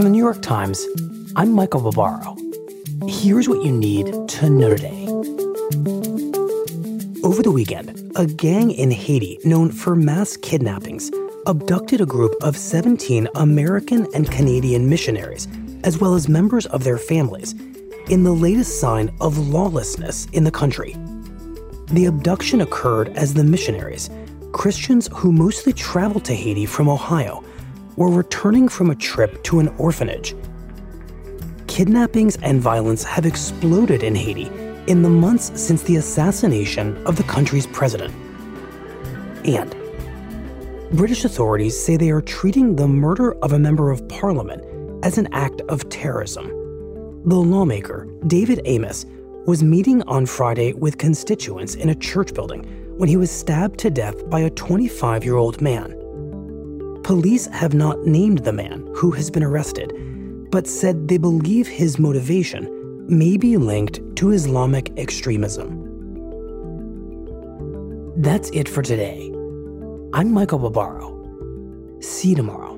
From the New York Times, I'm Michael Barbaro. Here's what you need to know today. Over the weekend, a gang in Haiti known for mass kidnappings abducted a group of 17 American and Canadian missionaries, as well as members of their families, in the latest sign of lawlessness in the country. The abduction occurred as the missionaries, Christians who mostly traveled to Haiti from Ohio, were returning from a trip to an orphanage. Kidnappings and violence have exploded in Haiti in the months since the assassination of the country's president. And British authorities say they are treating the murder of a member of parliament as an act of terrorism. The lawmaker, David Amess, was meeting on Friday with constituents in a church building when he was stabbed to death by a 25 year old man. Police have not named the man who has been arrested, but said they believe his motivation may be linked to Islamic extremism. That's it for today. I'm Michael Barbaro. See you tomorrow.